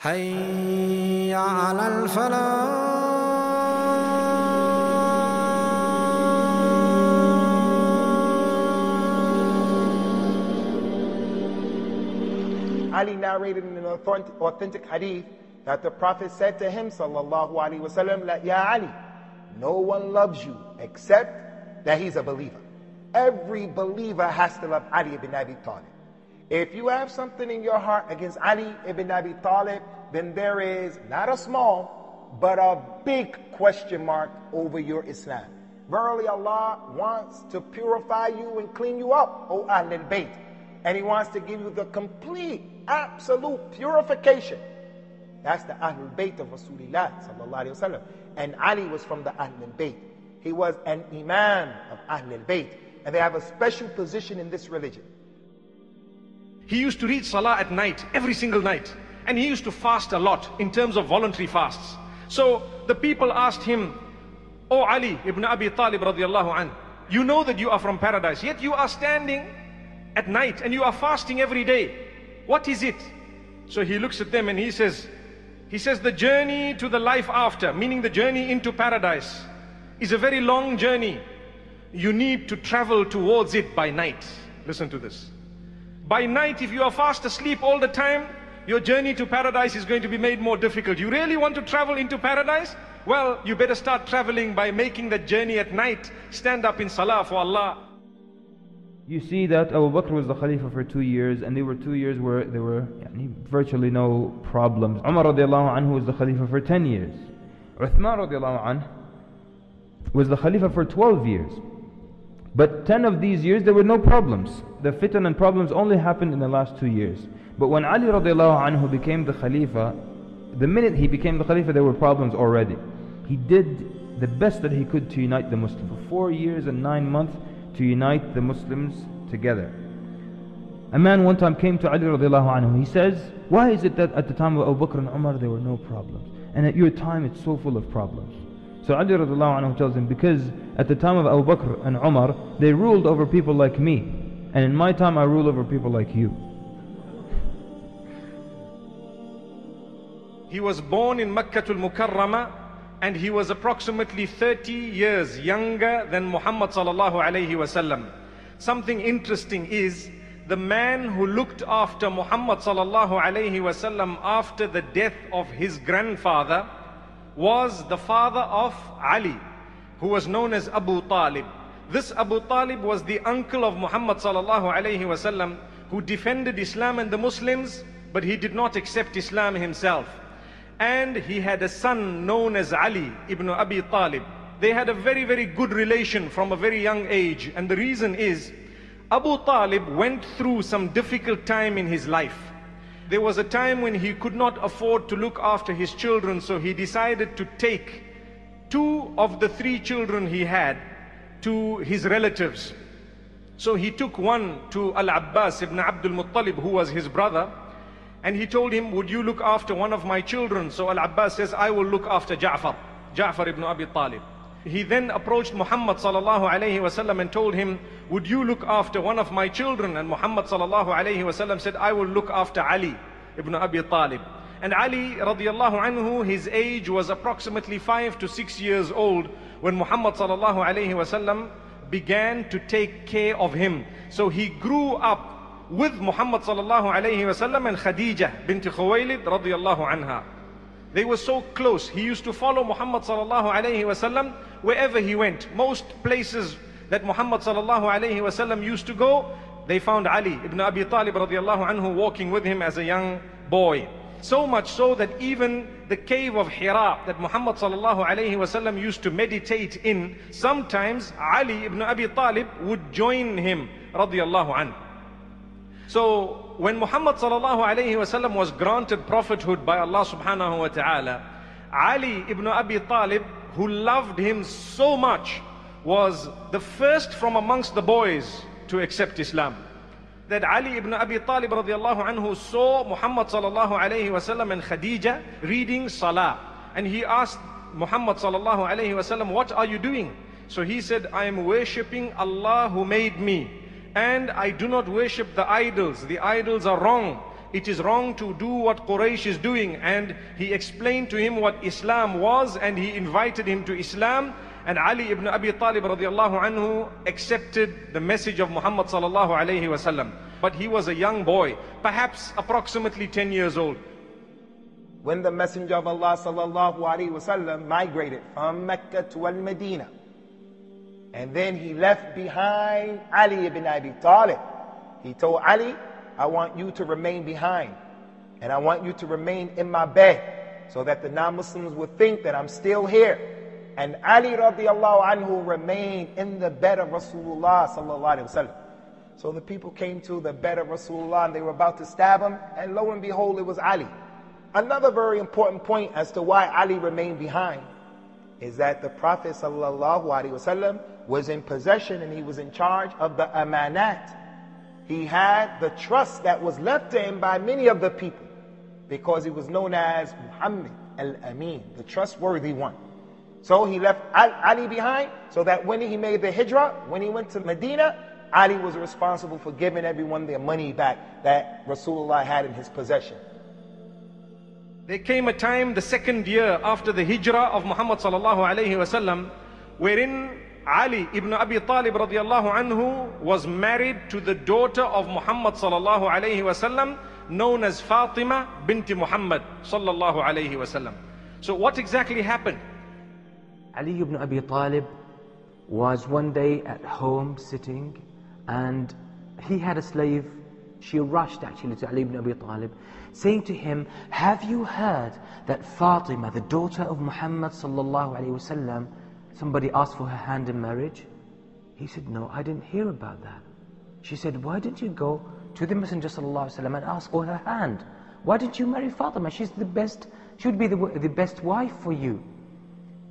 حي على الفلاح Ali narrated in an authentic hadith that the Prophet said to him, sallallahu alaihi wasallam, Ya Ali, no one loves you except that he's a believer. Every believer has to love Ali ibn Abi Talib. If you have something in your heart against Ali ibn Abi Talib, then there is not a small, but a big question mark over your Islam. Verily, Allah wants to purify you and clean you up, O Ahlul Bayt. And He wants to give you the complete, absolute purification. That's the Ahlul Bayt of Rasulullah sallallahu alaihi wasallam. And Ali was from the Ahlul Bayt. He was an Imam of Ahlul Bayt. And they have a special position in this religion. He used to read Salah at night, every single night. And he used to fast a lot in terms of voluntary fasts. So the people asked him, O Ali ibn Abi Talib radiallahu an, you know that you are from paradise, yet you are standing at night and you are fasting every day. What is it? So he looks at them and he says, he says the journey to the life after, meaning the journey into paradise, is a very long journey. You need to travel towards it by night. Listen to this. By night, if you are fast asleep all the time, your journey to paradise is going to be made more difficult. You really want to travel into paradise? Well, you better start traveling by making that journey at night. Stand up in salah for Allah. You see that Abu Bakr was the Khalifa for two years, and they were two years where there were yani, virtually no problems. Umar radiallahu anhu was the Khalifa for 10 years. Uthman radiallahu anhu was the Khalifa for 12 years. But 10 of these years there were no problems. The fitan and problems only happened in the last two years. But when Ali radiallahu anhu became the Khalifa, the minute he became the Khalifa there were problems already. He did the best that he could to unite the Muslims. For four years and nine months to unite the Muslims together. A man one time came to Ali radiallahu anhu. He says, Why is it that at the time of Abu Bakr and Umar there were no problems? And at your time it's so full of problems. So Ali radiallahu anhu tells him, Because at the time of Abu Bakr and Umar, they ruled over people like me. And in my time I rule over people like you. He was born in Makkah al-Mukarramah and he was approximately 30 years younger than Muhammad sallallahu alayhi wasallam. Something interesting is the man who looked after Muhammad sallallahu alayhi wasallam after the death of his grandfather was the father of Ali, who was known as Abu Talib. This Abu Talib was the uncle of Muhammad sallallahu alayhi wasallam who defended Islam and the Muslims, but he did not accept Islam himself and he had a son known as Ali ibn Abi Talib. They had a very, very good relation from a very young age. And the reason is, Abu Talib went through some difficult time in his life. There was a time when he could not afford to look after his children, so he decided to take two of the three children he had to his relatives. So he took one to Al-Abbas ibn Abdul Muttalib, who was his brother, and he told him, would you look after one of my children? So Al-Abbas says, I will look after Ja'far, Ja'far ibn Abi Talib. He then approached Muhammad sallallahu alayhi wasallam and told him, would you look after one of my children? And Muhammad sallallahu alayhi wasallam said, I will look after Ali ibn Abi Talib. And Ali radiallahu anhu, his age was approximately five to six years old when Muhammad sallallahu alayhi wasallam began to take care of him. So he grew up with Muhammad sallallahu alayhi wasallam and Khadija bint Khuwaylid radiyallahu anha. They were so close. He used to follow Muhammad sallallahu alayhi wasallam wherever he went. Most places that Muhammad sallallahu alayhi wasallam used to go, they found Ali ibn Abi Talib radiyallahu anhu walking with him as a young boy. So much so that even the cave of Hira that Muhammad sallallahu alayhi wasallam used to meditate in, sometimes Ali ibn Abi Talib would join him radiyallahu anhu. So when Muhammad sallallahu alayhi wasallam was granted prophethood by Allah subhanahu wa ta'ala, Ali ibn Abi Talib, who loved him so much, was the first from amongst the boys to accept Islam. That Ali ibn Abi Talib radiallahu anhu saw Muhammad sallallahu alayhi wasallam and Khadija reading Salah. And he asked Muhammad sallallahu alayhi wasallam, what are you doing? So he said, I am worshipping Allah who made me and I do not worship the idols. The idols are wrong. it is wrong to do what Quraysh is doing. And he explained to him what Islam was and he invited him to Islam. And Ali ibn Abi Talib radiallahu anhu accepted the message of Muhammad sallallahu alayhi wasallam. But he was a young boy, perhaps approximately 10 years old. When the Messenger of Allah sallallahu alaihi wasallam migrated from Mecca to Al-Medina, and then he left behind Ali ibn Abi Talib. He told Ali, I want you to remain behind, and I want you to remain in my bed, so that the non-Muslims would think that I'm still here. And Ali radiallahu anhu remained in the bed of Rasulullah sallallahu alaihi wasallam. So the people came to the bed of Rasulullah and they were about to stab him, and lo and behold, it was Ali. Another very important point as to why Ali remained behind is that the Prophet ﷺ was in possession and he was in charge of the amanat. He had the trust that was left to him by many of the people because he was known as Muhammad al-Amin, the trustworthy one. So he left Ali behind so that when he made the hijrah, when he went to Medina, Ali was responsible for giving everyone their money back that Rasulullah had in his possession. There came a time, the second year after the hijrah of Muhammad sallallahu alayhi wasallam, wherein Ali ibn Abi Talib radiallahu anhu was married to the daughter of Muhammad sallallahu alayhi wasallam, known as Fatima binti Muhammad sallallahu alayhi wasallam. So what exactly happened? Ali ibn Abi Talib was one day at home sitting and he had a slave. She rushed actually to Ali ibn Abi Talib saying to him, Have you heard that Fatima, the daughter of Muhammad sallallahu alayhi wasallam, somebody asked for her hand in marriage? He said, No, I didn't hear about that. She said, Why didn't you go to the Messenger sallallahu alayhi wasallam and ask for her hand? Why didn't you marry Fatima? She's the best, she would be the, the best wife for you.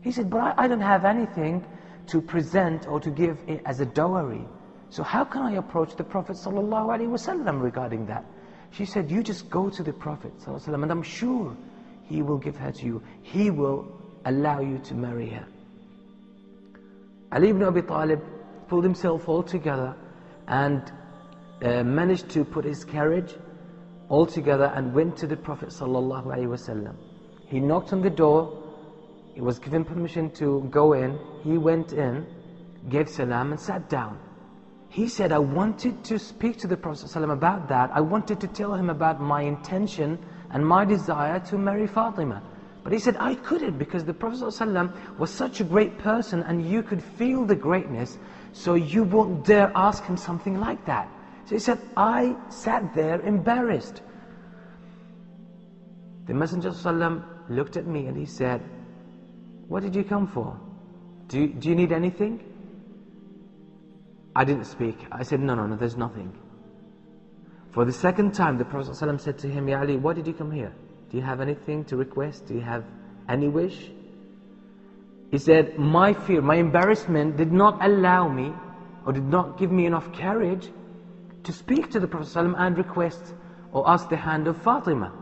He said, But I, I don't have anything to present or to give as a dowry. So how can I approach the Prophet ﷺ regarding that? She said, you just go to the Prophet ﷺ and I'm sure he will give her to you. He will allow you to marry her. Ali ibn Abi Talib pulled himself all together and uh, managed to put his carriage all together and went to the Prophet ﷺ. He knocked on the door. He was given permission to go in. He went in, gave salam and sat down. He said, I wanted to speak to the Prophet ﷺ about that. I wanted to tell him about my intention and my desire to marry Fatima. But he said, I couldn't because the Prophet ﷺ was such a great person and you could feel the greatness, so you won't dare ask him something like that. So he said, I sat there embarrassed. The Messenger ﷺ looked at me and he said, what did you come for? Do you, do you need anything? I didn't speak. I said, no, no, no, there's nothing. For the second time, the Prophet ﷺ said to him, Ya Ali, why did you come here? Do you have anything to request? Do you have any wish? He said, my fear, my embarrassment did not allow me or did not give me enough courage to speak to the Prophet ﷺ and request or ask the hand of Fatima.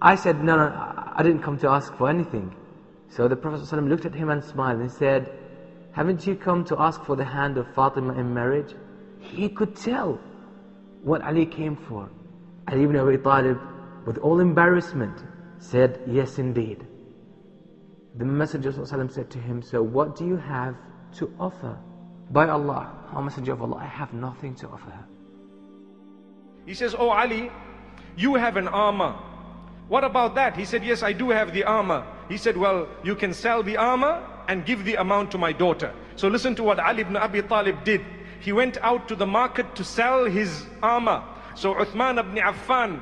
I said, no, no, I didn't come to ask for anything. So the Prophet ﷺ looked at him and smiled and said, haven't you come to ask for the hand of Fatima in marriage? He could tell what Ali came for. Ali ibn Abi Talib, with all embarrassment, said, Yes, indeed. The Messenger ﷺ said to him, So what do you have to offer? By Allah, O Messenger of Allah, I have nothing to offer her. He says, Oh Ali, you have an armor. What about that? He said, Yes, I do have the armor. He said, Well, you can sell the armor and give the amount to my daughter. So listen to what Ali ibn Abi Talib did. He went out to the market to sell his armor. So Uthman ibn Affan,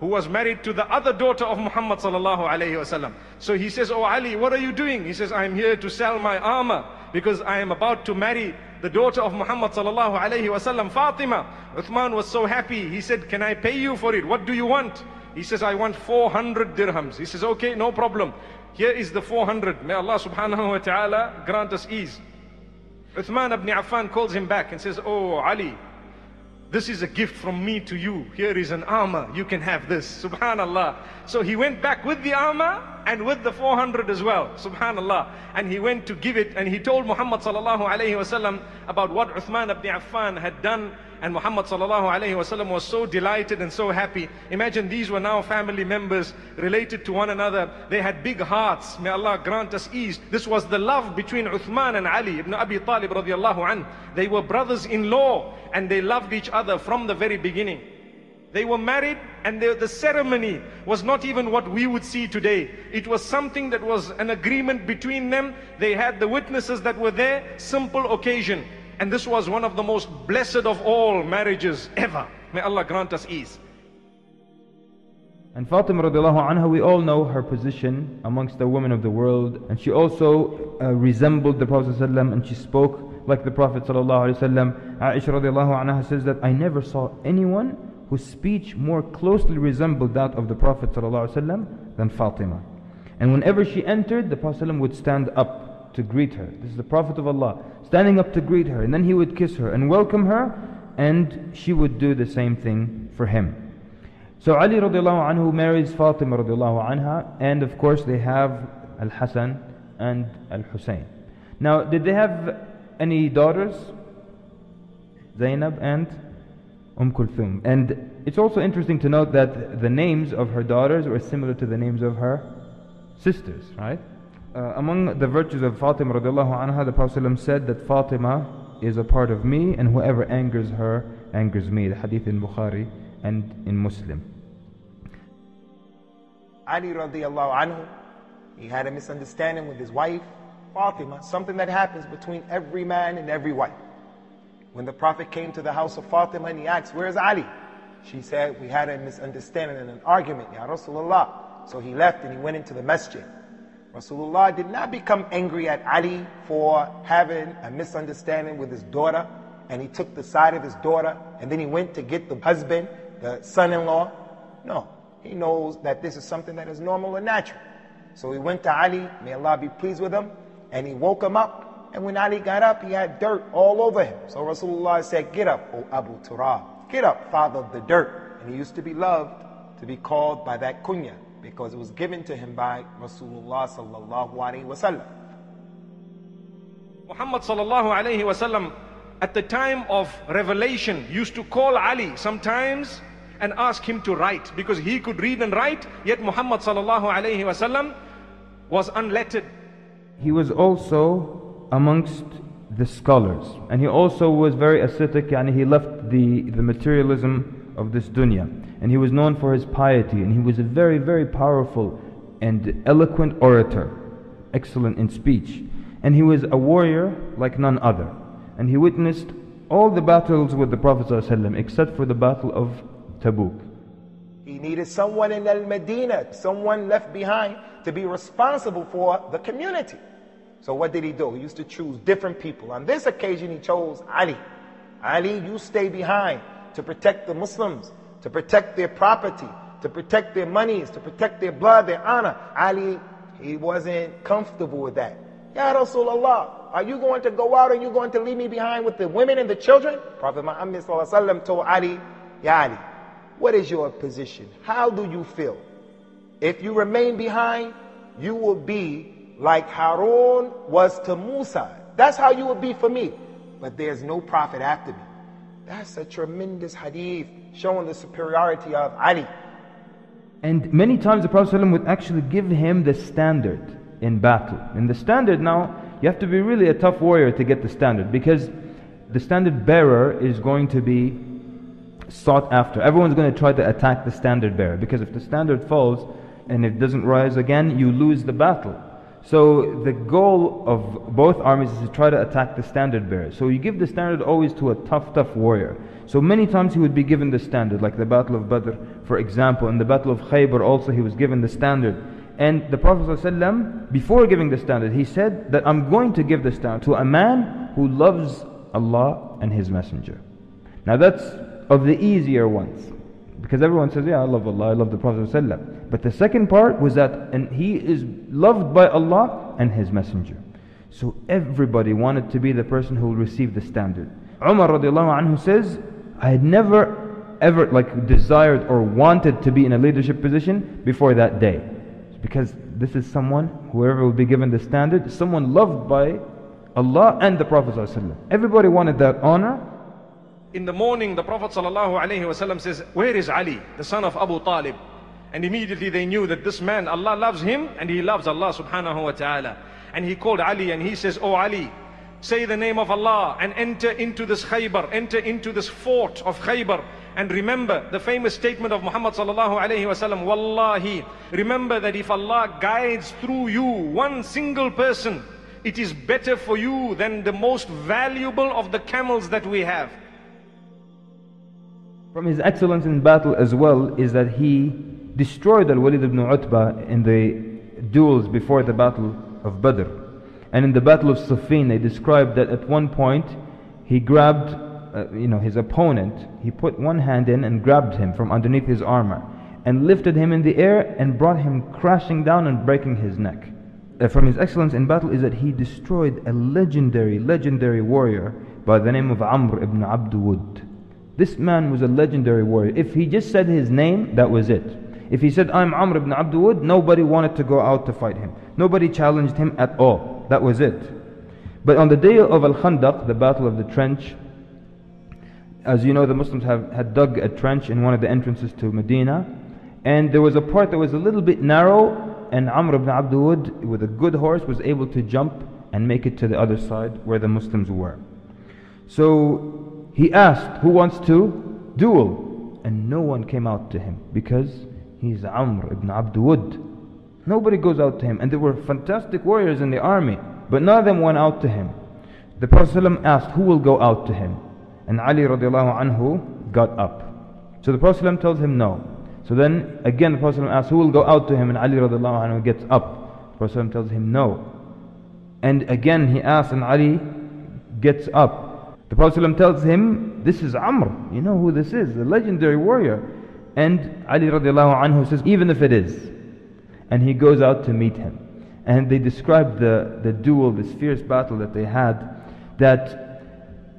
who was married to the other daughter of Muhammad sallallahu alayhi wasallam. So he says, Oh Ali, what are you doing? He says, I'm here to sell my armor because I am about to marry the daughter of Muhammad sallallahu alayhi wasallam, Fatima. Uthman was so happy. He said, Can I pay you for it? What do you want? He says, I want 400 dirhams. He says, okay, no problem. Here is the 400. May Allah subhanahu wa ta'ala grant us ease. Uthman ibn Affan calls him back and says, Oh Ali, this is a gift from me to you. Here is an armor. You can have this. Subhanallah. So he went back with the armor and with the 400 as well. Subhanallah. And he went to give it and he told Muhammad sallallahu alayhi wasallam about what Uthman ibn Affan had done. And Muhammad sallallahu alayhi wasallam was so delighted and so happy. Imagine these were now family members related to one another. They had big hearts. May Allah grant us ease. This was the love between Uthman and Ali ibn Abi Talib radiallahu anh. They were brothers-in-law and they loved each other from the very beginning. They were married and the ceremony was not even what we would see today. It was something that was an agreement between them. They had the witnesses that were there, simple occasion. And this was one of the most blessed of all marriages ever. May Allah grant us ease. And Fatima radiallahu anha, we all know her position amongst the women of the world. And she also uh, resembled the Prophet ﷺ and she spoke like the Prophet ﷺ. Aisha radiallahu anha says that I never saw anyone whose speech more closely resembled that of the Prophet ﷺ than Fatima. And whenever she entered, the Prophet ﷺ would stand up to greet her. This is the Prophet of Allah, standing up to greet her. And then he would kiss her and welcome her, and she would do the same thing for him. So Ali radiallahu anhu marries Fatima radiallahu anha, and of course they have Al Hassan and Al Hussein. Now, did they have any daughters? Zainab and Umm Kulthum. And it's also interesting to note that the names of her daughters were similar to the names of her sisters, right? Uh, among the virtues of Fatima radiallahu anha, the Prophet said that Fatima is a part of me, and whoever angers her angers me. The hadith in Bukhari and in Muslim. Ali radiallahu anhu, he had a misunderstanding with his wife, Fatima, something that happens between every man and every wife. When the Prophet came to the house of Fatima and he asked, Where's Ali? She said, We had a misunderstanding and an argument, Ya Rasulullah. So he left and he went into the masjid. Rasulullah did not become angry at Ali for having a misunderstanding with his daughter, and he took the side of his daughter, and then he went to get the husband, the son in law. No, he knows that this is something that is normal and natural. So he went to Ali, may Allah be pleased with him, and he woke him up. And when Ali got up, he had dirt all over him. So Rasulullah said, Get up, O Abu Turab. Get up, father of the dirt. And he used to be loved to be called by that kunya because it was given to him by Rasulullah sallallahu alaihi wasallam. Muhammad sallallahu alayhi wasallam at the time of revelation used to call Ali sometimes and ask him to write because he could read and write yet Muhammad sallallahu alayhi wasallam was unlettered He was also amongst the scholars and he also was very ascetic and he left the, the materialism of this dunya and he was known for his piety and he was a very very powerful and eloquent orator excellent in speech and he was a warrior like none other and he witnessed all the battles with the Prophet ﷺ except for the battle of Tabuk He needed someone in Al Medina, someone left behind to be responsible for the community. So what did he do? He used to choose different people. On this occasion, he chose Ali. Ali, you stay behind to protect the Muslims, to protect their property, to protect their monies, to protect their blood, their honor. Ali, he wasn't comfortable with that. Ya Rasulullah, are you going to go out and you're going to leave me behind with the women and the children? Prophet Muhammad told Ali, Ya Ali, what is your position? How do you feel? If you remain behind, you will be like Harun was to Musa. That's how you will be for me. But there's no prophet after me. That's a tremendous hadith showing the superiority of Ali. And many times the Prophet ﷺ would actually give him the standard in battle. And the standard now, you have to be really a tough warrior to get the standard because the standard bearer is going to be sought after. Everyone's going to try to attack the standard bearer because if the standard falls and it doesn't rise again, you lose the battle. So the goal of both armies is to try to attack the standard bearer. So you give the standard always to a tough, tough warrior. So many times he would be given the standard, like the Battle of Badr, for example. In the Battle of Khaybar also he was given the standard. And the Prophet ﷺ, before giving the standard, he said that I'm going to give the standard to a man who loves Allah and His Messenger. Now that's of the easier ones. Because everyone says, yeah, I love Allah, I love the Prophet ﷺ. But the second part was that and he is loved by Allah and His Messenger. So everybody wanted to be the person who will receive the standard. Umar radiallahu anhu says, I had never ever like desired or wanted to be in a leadership position before that day. Because this is someone, whoever will be given the standard, someone loved by Allah and the Prophet. Everybody wanted that honor. In the morning, the Prophet says, Where is Ali, the son of Abu Talib? And immediately they knew that this man, Allah loves him and he loves Allah subhanahu wa ta'ala. And he called Ali and he says, Oh Ali, say the name of Allah and enter into this Khaybar, enter into this fort of Khaybar. And remember the famous statement of Muhammad sallallahu alayhi wasallam, Wallahi, remember that if Allah guides through you one single person, it is better for you than the most valuable of the camels that we have. From his excellence in battle as well is that he destroyed Al-Walid ibn Utbah in the duels before the battle of Badr. And in the battle of Siffin, they described that at one point he grabbed uh, you know, his opponent, he put one hand in and grabbed him from underneath his armor and lifted him in the air and brought him crashing down and breaking his neck. Uh, from his excellence in battle is that he destroyed a legendary, legendary warrior by the name of Amr ibn Abd Wud. This man was a legendary warrior. If he just said his name, that was it. If he said, I'm Amr ibn Abd Wud, nobody wanted to go out to fight him. Nobody challenged him at all. That was it. But on the day of Al Khandaq, the battle of the trench, as you know, the Muslims have, had dug a trench in one of the entrances to Medina, and there was a part that was a little bit narrow, and Amr ibn Abd Wud, with a good horse, was able to jump and make it to the other side where the Muslims were. So he asked, Who wants to duel? And no one came out to him because He's Amr ibn Abd Wud Nobody goes out to him. And there were fantastic warriors in the army, but none of them went out to him. The Prophet asked, Who will go out to him? And Ali radiallahu anhu got up. So the Prophet tells him no. So then again the Prophet asks, Who will go out to him? And Ali radiallahu anhu gets up. The Prophet tells him no. And again he asks, and Ali gets up. The Prophet tells him, This is Amr. You know who this is, the legendary warrior. And Ali radiallahu anhu says, Even if it is. And he goes out to meet him. And they describe the, the duel, this fierce battle that they had, that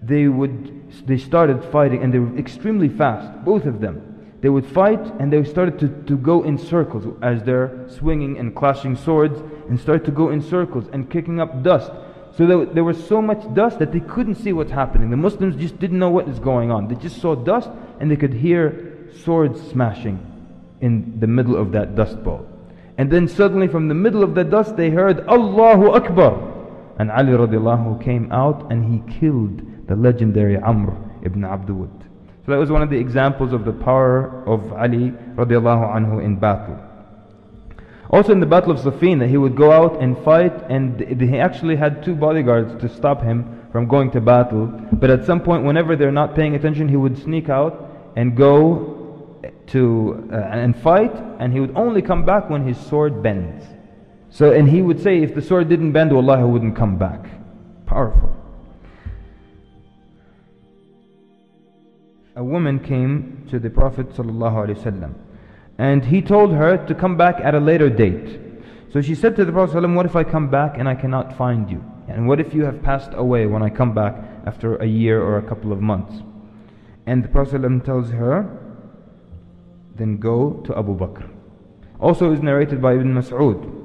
they would they started fighting and they were extremely fast, both of them. They would fight and they started to, to go in circles as they're swinging and clashing swords and start to go in circles and kicking up dust. So there, there was so much dust that they couldn't see what's happening. The Muslims just didn't know what is going on. They just saw dust and they could hear swords smashing in the middle of that dust bowl. And then suddenly from the middle of the dust they heard Allahu Akbar. And Ali radiallahu came out and he killed the legendary Amr ibn Abd Wud So that was one of the examples of the power of Ali radiallahu anhu in battle. Also in the Battle of Siffin, that he would go out and fight, and he actually had two bodyguards to stop him from going to battle. But at some point, whenever they're not paying attention, he would sneak out and go to uh, and fight, and he would only come back when his sword bends. So, and he would say, if the sword didn't bend, Allah he wouldn't come back. Powerful. a woman came to the Prophet ﷺ and he told her to come back at a later date. So she said to the Prophet ﷺ, What if I come back and I cannot find you? And what if you have passed away when I come back after a year or a couple of months? And the Prophet ﷺ tells her, then go to Abu Bakr. Also is narrated by Ibn Mas'ud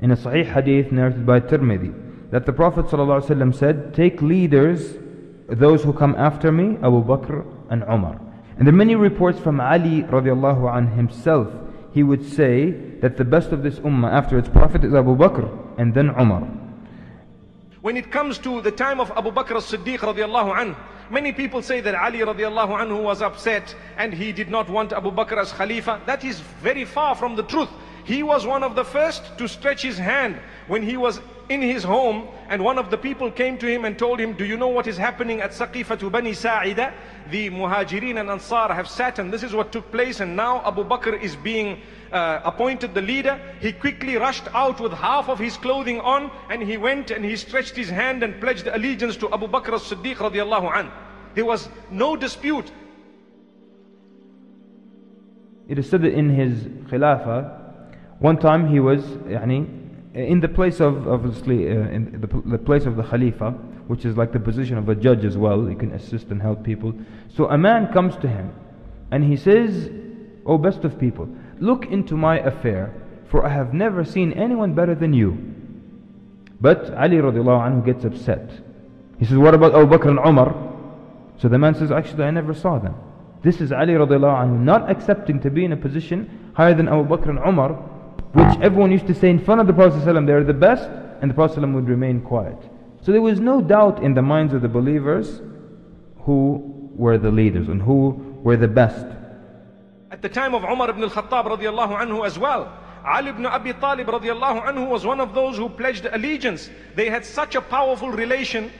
in a Sahih hadith narrated by Tirmidhi that the Prophet ﷺ said, Take leaders those who come after me, Abu Bakr and Umar. And there are many reports from Ali radiallahu anh himself. He would say that the best of this ummah after its prophet is Abu Bakr and then Umar. When it comes to the time of Abu Bakr as-Siddiq radiallahu anh, many people say that Ali radiallahu anhu was upset and he did not want Abu Bakr as Khalifa. That is very far from the truth. He was one of the first to stretch his hand when he was in his home and one of the people came to him and told him, do you know what is happening at Saqifatu Bani Sa'ida? The Muhajirin and Ansar have sat and this is what took place and now Abu Bakr is being uh, appointed the leader. He quickly rushed out with half of his clothing on and he went and he stretched his hand and pledged allegiance to Abu Bakr as-Siddiq radiallahu anh. There was no dispute. It is said that in his Khilafah, one time he was, يعني, in the place of obviously uh, in the, the, place of the Khalifa, which is like the position of a judge as well, he can assist and help people. So a man comes to him and he says, O best of people, look into my affair. for I have never seen anyone better than you. But Ali radiallahu anhu gets upset. He says, What about Abu Bakr and Umar? So the man says, Actually, I never saw them. This is Ali radiallahu anhu not accepting to be in a position higher than Abu Bakr and Umar, which everyone used to say in front of the Prophet ﷺ, they're the best, and the Prophet ﷺ would remain quiet. So there was no doubt in the minds of the believers who were the leaders and who were the best. At the time of Umar ibn al-Khattab radiallahu anhu as well, Ali ibn Abi Talib radiallahu anhu was one of those who pledged allegiance. They had such a powerful relation.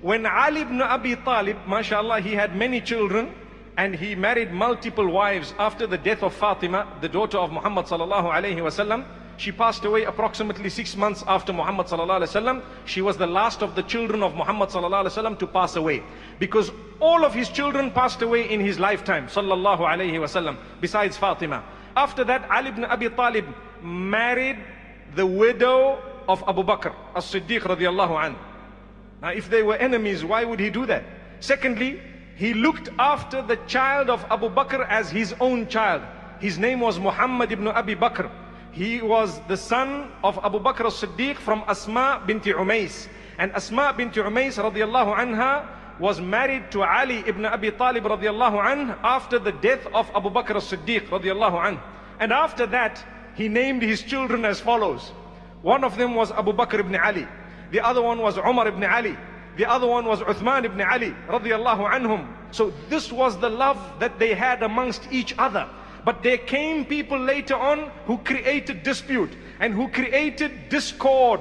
When Ali ibn Abi Talib, mashallah, he had many children and he married multiple wives after the death of Fatima, the daughter of Muhammad sallallahu alayhi wasallam. She passed away approximately six months after Muhammad sallallahu alaihi wasallam. She was the last of the children of Muhammad sallallahu alaihi wasallam to pass away, because all of his children passed away in his lifetime sallallahu alaihi wasallam. Besides Fatima, after that Ali ibn Abi Talib married the widow of Abu Bakr as-Siddiq radiallahu anhu. Now, if they were enemies, why would he do that? Secondly, he looked after the child of Abu Bakr as his own child. His name was Muhammad ibn Abi Bakr. He was the son of Abu Bakr as-Siddiq from Asma binti Umais. And Asma binti Umais radiallahu anha was married to Ali ibn Abi Talib radiallahu anh after the death of Abu Bakr as-Siddiq radiallahu anh. And after that, he named his children as follows. One of them was Abu Bakr ibn Ali. The other one was Umar ibn Ali. The other one was Uthman ibn Ali radiallahu anhum. So this was the love that they had amongst each other. But there came people later on who created dispute and who created discord.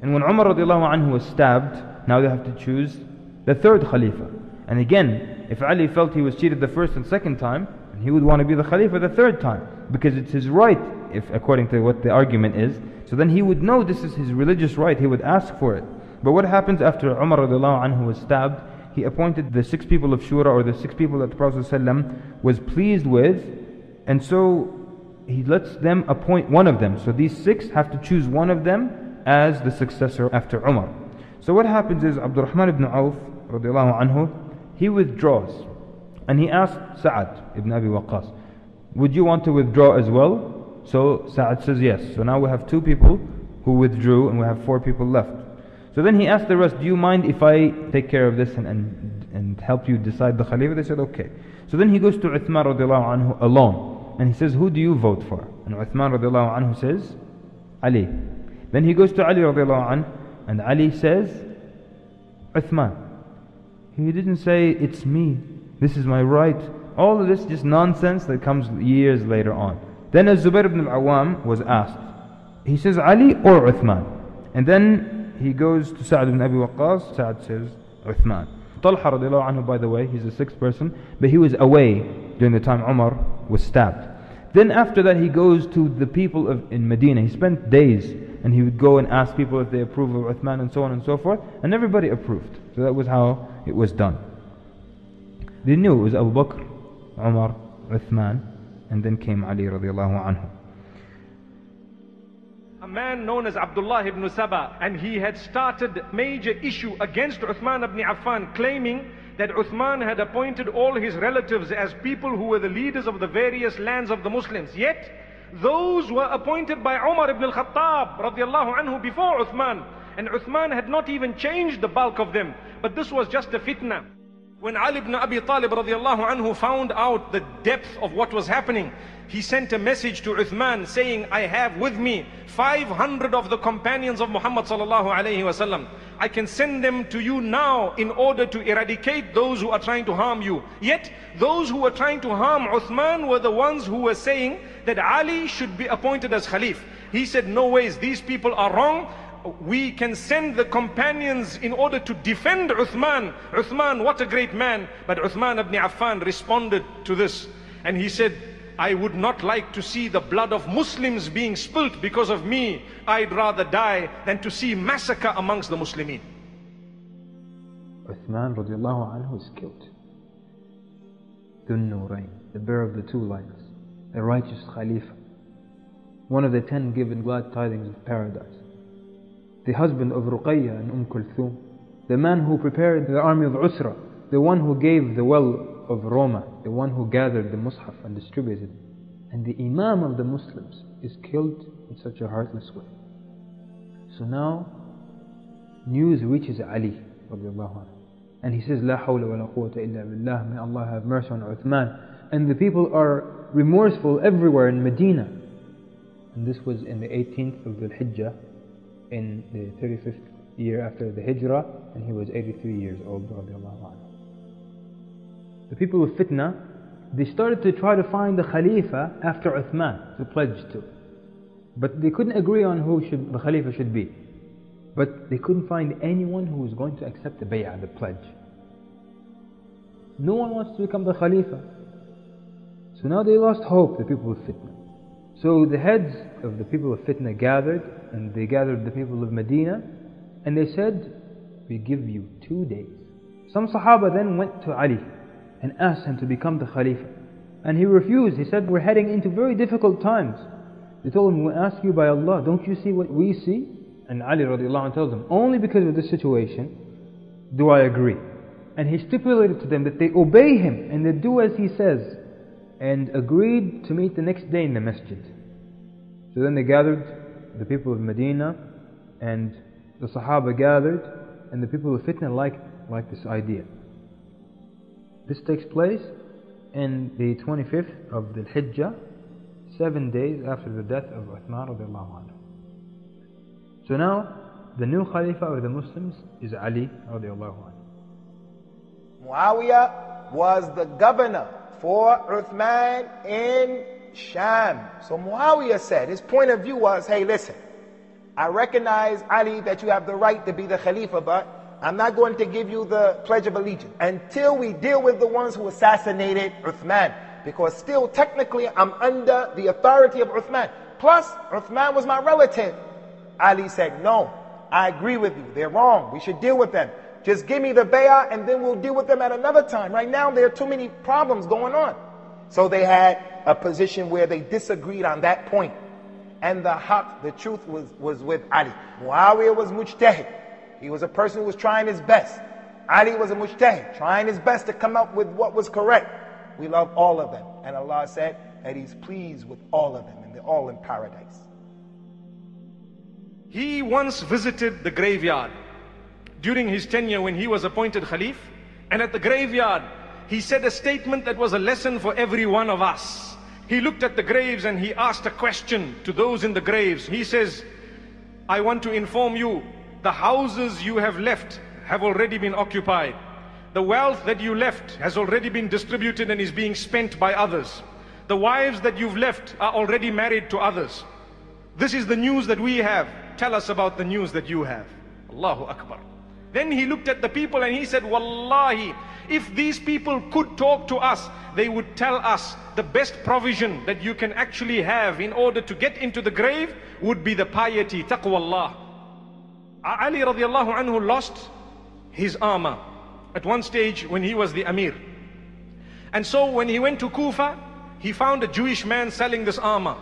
And when Umar radiallahu anhu was stabbed, now they have to choose the third Khalifa. And again, if Ali felt he was cheated the first and second time, he would want to be the Khalifa the third time. Because it's his right, if according to what the argument is. So then he would know this is his religious right, he would ask for it. But what happens after Umar anhu was stabbed? He appointed the six people of Shura or the six people that the Prophet was pleased with, and so he lets them appoint one of them. So these six have to choose one of them as the successor after Umar. So what happens is Abdurrahman ibn Auf anhu, he withdraws. And he asked Sa'ad ibn Abi Waqqas, would you want to withdraw as well? So Sa'ad says yes. So now we have two people who withdrew and we have four people left. So then he asked the rest, do you mind if I take care of this and, and, and help you decide the Khalifa? They said, okay. So then he goes to Uthman radiallahu anhu alone. And he says, who do you vote for? And Uthman radiallahu anhu says, Ali. Then he goes to Ali radiallahu anhu and Ali says, Uthman. He didn't say, it's me. This is my right. All of this just nonsense that comes years later on. Then as Zubair ibn al-Awwam was asked, he says Ali or Uthman. And then he goes to Sa'd ibn Abi Waqqas. Sa'd says Uthman. Talha radiallahu anhu, by the way, he's the sixth person, but he was away during the time Umar was stabbed. Then after that he goes to the people of, in Medina. He spent days and he would go and ask people if they approve of Uthman and so on and so forth. And everybody approved. So that was how it was done. They knew it was Abu Bakr, Umar, Uthman, and then came Ali radiallahu anhu. A man known as Abdullah ibn Saba, and he had started major issue against Uthman ibn Affan, claiming that Uthman had appointed all his relatives as people who were the leaders of the various lands of the Muslims. Yet, those were appointed by Umar ibn al-Khattab radiallahu anhu before Uthman. And Uthman had not even changed the bulk of them. But this was just a fitna. When Ali ibn Abi Talib radiallahu anhu found out the depth of what was happening, he sent a message to Uthman saying, I have with me 500 of the companions of Muhammad sallallahu alayhi wasallam. I can send them to you now in order to eradicate those who are trying to harm you. Yet, those who were trying to harm Uthman were the ones who were saying that Ali should be appointed as Khalif. He said, no ways, these people are wrong we can send the companions in order to defend Uthman. Uthman, what a great man. But Uthman ibn Affan responded to this. And he said, I would not like to see the blood of Muslims being spilt because of me. I'd rather die than to see massacre amongst the Muslimin. Uthman radiallahu anhu is killed. Nurayn, the bearer of the two lights, the righteous Khalifa, one of the ten given glad tidings of paradise the husband of Ruqayya and Umm Kulthum, the man who prepared the army of Usra, the one who gave the well of Roma, the one who gathered the Mus'haf and distributed, it. and the Imam of the Muslims is killed in such a heartless way. So now, news reaches Ali. And he says, hawla wa la quwwata illa billah, may Allah have mercy on Uthman. And the people are remorseful everywhere in Medina. And this was in the 18th of the Hijjah, in the 35th year after the Hijrah, and he was 83 years old. The people of Fitna, they started to try to find the Khalifa after Uthman to pledge to. But they couldn't agree on who should, the Khalifa should be. But they couldn't find anyone who was going to accept the bay'ah, the pledge. No one wants to become the Khalifa. So now they lost hope, the people of Fitna. So the heads of the people of Fitna gathered, and they gathered the people of Medina, and they said, We give you two days. Some Sahaba then went to Ali and asked him to become the Khalifa. And he refused. He said, We're heading into very difficult times. They told him, We ask you by Allah, don't you see what we see? And Ali radiallahu anh tells them, Only because of this situation do I agree. And he stipulated to them that they obey him and they do as he says. And agreed to meet the next day in the masjid. So then they gathered the people of Medina and the Sahaba gathered and the people of Fitna liked, liked this idea. This takes place in the 25th of the Hijjah, seven days after the death of Uthman radiallahu anhu. So now, the new Khalifa of the Muslims is Ali radiallahu anhu. Muawiyah was the governor for Uthman in Sham. So Muawiyah said, his point of view was, hey, listen, I recognize, Ali, that you have the right to be the Khalifa, but I'm not going to give you the Pledge of Allegiance until we deal with the ones who assassinated Uthman. Because still, technically, I'm under the authority of Uthman. Plus, Uthman was my relative. Ali said, no, I agree with you. They're wrong. We should deal with them. Just give me the bay'ah and then we'll deal with them at another time. Right now, there are too many problems going on. So they had a position where they disagreed on that point. And the haq, the truth was, was with Ali. Muawiyah was mujtahid. He was a person who was trying his best. Ali was a mujtahid, trying his best to come up with what was correct. We love all of them. And Allah said that He's pleased with all of them and they're all in paradise. He once visited the graveyard during his tenure when he was appointed Khalif. And at the graveyard, he said a statement that was a lesson for every one of us. He looked at the graves and he asked a question to those in the graves. He says, I want to inform you, the houses you have left have already been occupied. The wealth that you left has already been distributed and is being spent by others. The wives that you've left are already married to others. This is the news that we have. Tell us about the news that you have. Allahu Akbar. Then he looked at the people and he said, Wallahi, if these people could talk to us, they would tell us the best provision that you can actually have in order to get into the grave would be the piety, taqwa Allah. Ali radiallahu anhu lost his armor at one stage when he was the Amir. And so when he went to Kufa, he found a Jewish man selling this armor.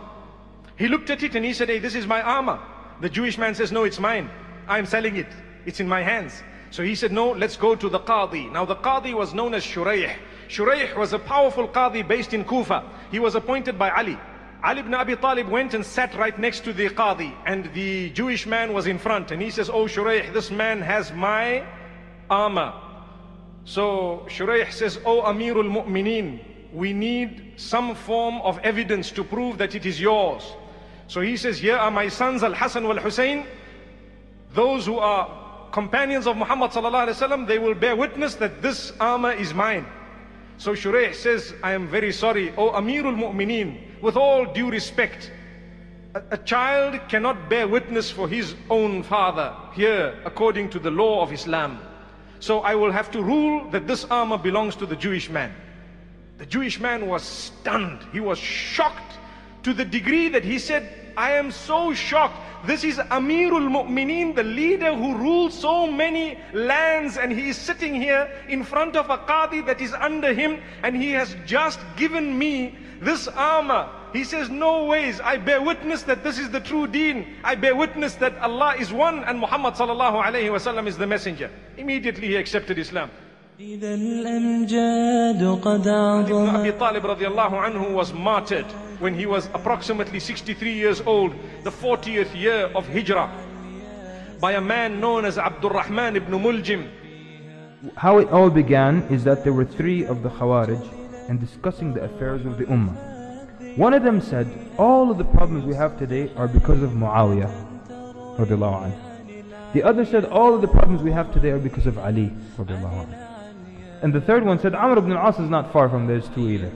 He looked at it and he said, Hey, this is my armor. The Jewish man says, No, it's mine. I'm selling it. It's in my hands. So he said, No, let's go to the Qadi. Now the Qadi was known as Shurayh. Shurayh was a powerful Qadi based in Kufa. He was appointed by Ali. Ali ibn Abi Talib went and sat right next to the Qadi, and the Jewish man was in front. And he says, Oh Shurayh, this man has my armor. So Shurayh says, Oh Amirul Mu'mineen, we need some form of evidence to prove that it is yours. So he says, Here are my sons Al Hassan wal Hussein. Those who are companions of Muhammad sallallahu they will bear witness that this armor is mine. So Shurayh says, I am very sorry, O Amirul Mu'mineen, with all due respect, a, a child cannot bear witness for his own father here according to the law of Islam. So I will have to rule that this armor belongs to the Jewish man. The Jewish man was stunned. He was shocked to the degree that he said, I am so shocked. This is Amirul Mu'mineen, the leader who rules so many lands and he is sitting here in front of a Qadi that is under him and he has just given me this armor. He says, no ways. I bear witness that this is the true deen. I bear witness that Allah is one and Muhammad sallallahu alayhi wasallam is the messenger. Immediately he accepted Islam. Ibn Abi Talib radiallahu anhu was martyred when he was approximately 63 years old, the 40th year of Hijrah, by a man known as Abdul Rahman ibn Muljim. How it all began is that there were three of the Khawarij and discussing the affairs of the Ummah. One of them said, all of the problems we have today are because of Muawiyah. The other said, all of the problems we have today are because of Ali. And the third one said, Amr ibn al-As is not far from those two either.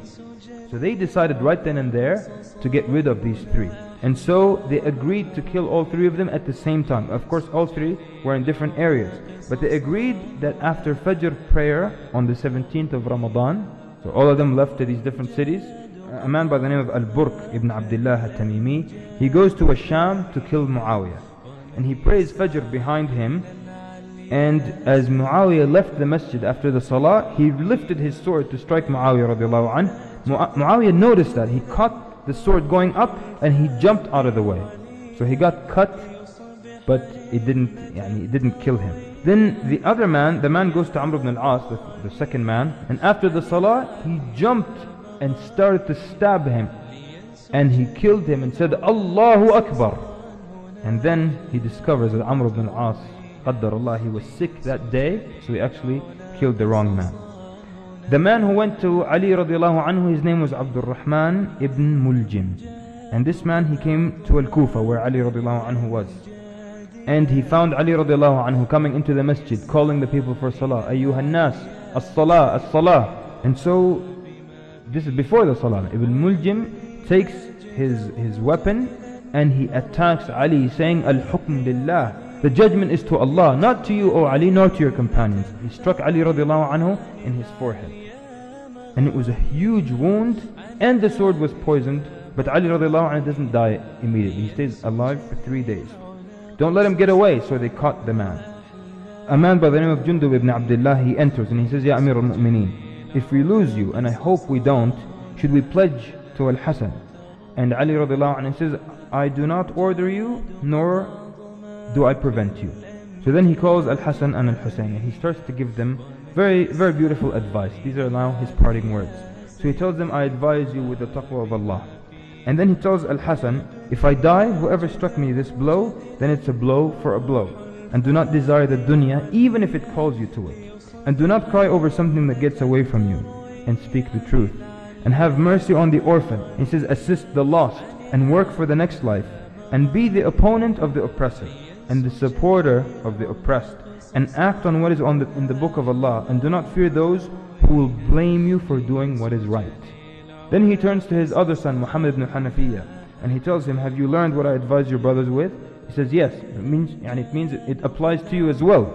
So they decided right then and there to get rid of these three. And so they agreed to kill all three of them at the same time. Of course, all three were in different areas. But they agreed that after Fajr prayer on the 17th of Ramadan, so all of them left to these different cities, a man by the name of Al-Burq ibn Abdullah al-Tamimi, he goes to Asham to kill Muawiyah. And he prays Fajr behind him. And as Muawiyah left the masjid after the salah, he lifted his sword to strike Muawiyah radiallahu anhu. Muawiyah noticed that. He caught the sword going up and he jumped out of the way. So he got cut, but it didn't, yani, it didn't kill him. Then the other man, the man goes to Amr ibn al-As, the, the second man, and after the salah, he jumped and started to stab him. And he killed him and said, Allahu Akbar. And then he discovers that Amr ibn al-As, Allah, he was sick that day, so he actually killed the wrong man. The man who went to Ali radiallahu anhu, his name was Abdul Rahman ibn Muljim. And this man, he came to Al-Kufa where Ali radiallahu anhu was. And he found Ali radiallahu anhu coming into the masjid, calling the people for salah. Ayyuhan nas, as-salah, as-salah. And so, this is before the salah. Ibn Muljim takes his, his weapon and he attacks Ali saying, Al-hukm lillah. The judgment is to Allah, not to you, O Ali, nor to your companions. He struck Ali radiallahu anhu in his forehead. And it was a huge wound, and the sword was poisoned, but Ali radiallahu anhu doesn't die immediately. He stays alive for three days. Don't let him get away, so they caught the man. A man by the name of Jundub ibn Abdullah, he enters and he says, Ya Amir al-Mu'mineen, if we lose you, and I hope we don't, should we pledge to Al-Hasan? And Ali radiallahu anhu says, I do not order you, nor do I prevent you? So then he calls Al-Hasan and Al-Husayn and he starts to give them very, very beautiful advice. These are now his parting words. So he tells them, I advise you with the taqwa of Allah. And then he tells Al-Hasan, if I die, whoever struck me this blow, then it's a blow for a blow. And do not desire the dunya, even if it calls you to it. And do not cry over something that gets away from you. And speak the truth. And have mercy on the orphan. He says, assist the lost. And work for the next life. And be the opponent of the oppressor and the supporter of the oppressed, and act on what is on the, in the book of Allah, and do not fear those who will blame you for doing what is right. Then he turns to his other son, Muhammad ibn Hanafiya, and he tells him, Have you learned what I advise your brothers with? He says, Yes. It means, and it means it applies to you as well.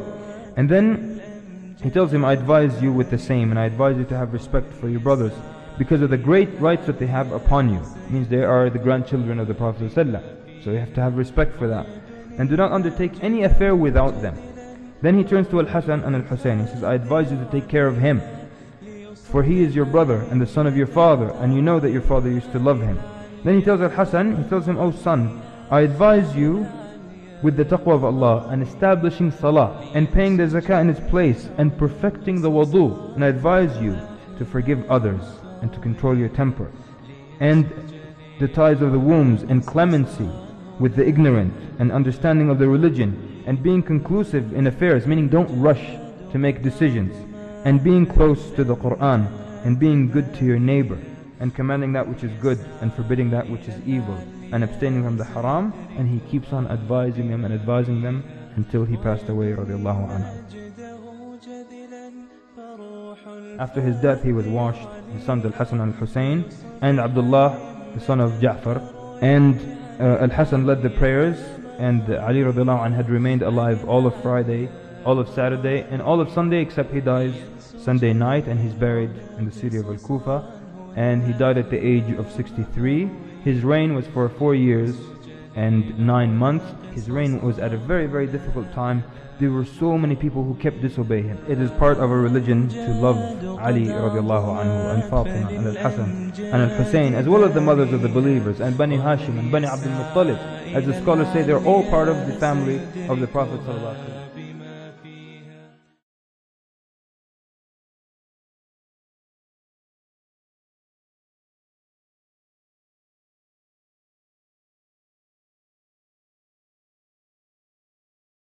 And then he tells him, I advise you with the same, and I advise you to have respect for your brothers because of the great rights that they have upon you. It means they are the grandchildren of the Prophet. ﷺ. So you have to have respect for that and do not undertake any affair without them. Then he turns to Al-Hasan and Al-Husayn. He says, I advise you to take care of him. For he is your brother and the son of your father, and you know that your father used to love him. Then he tells Al-Hasan, he tells him, O son, I advise you with the taqwa of Allah and establishing salah and paying the zakah in its place and perfecting the wudu. And I advise you to forgive others and to control your temper. And the ties of the wombs and clemency with the ignorant and understanding of the religion and being conclusive in affairs, meaning don't rush to make decisions, and being close to the Quran and being good to your neighbor and commanding that which is good and forbidding that which is evil and abstaining from the haram and he keeps on advising them and advising them until he passed away. After his death he was washed, his sons Al-Hasan and Al-Hussein and Abdullah, the son of Ja'far and uh, Al-Hasan led the prayers and Ali radiallahu anh had remained alive all of Friday, all of Saturday and all of Sunday except he dies Sunday night and he's buried in the city of Al-Kufa and he died at the age of 63. His reign was for four years and nine months. His reign was at a very very difficult time there were so many people who kept disobeying him. It is part of our religion to love Ali radiallahu anhu and Fatima and Al-Hasan and Al-Hussein as well as the mothers of the believers and Bani Hashim and Bani Abdul Muttalib. As the scholars say, they're all part of the family of the Prophet sallallahu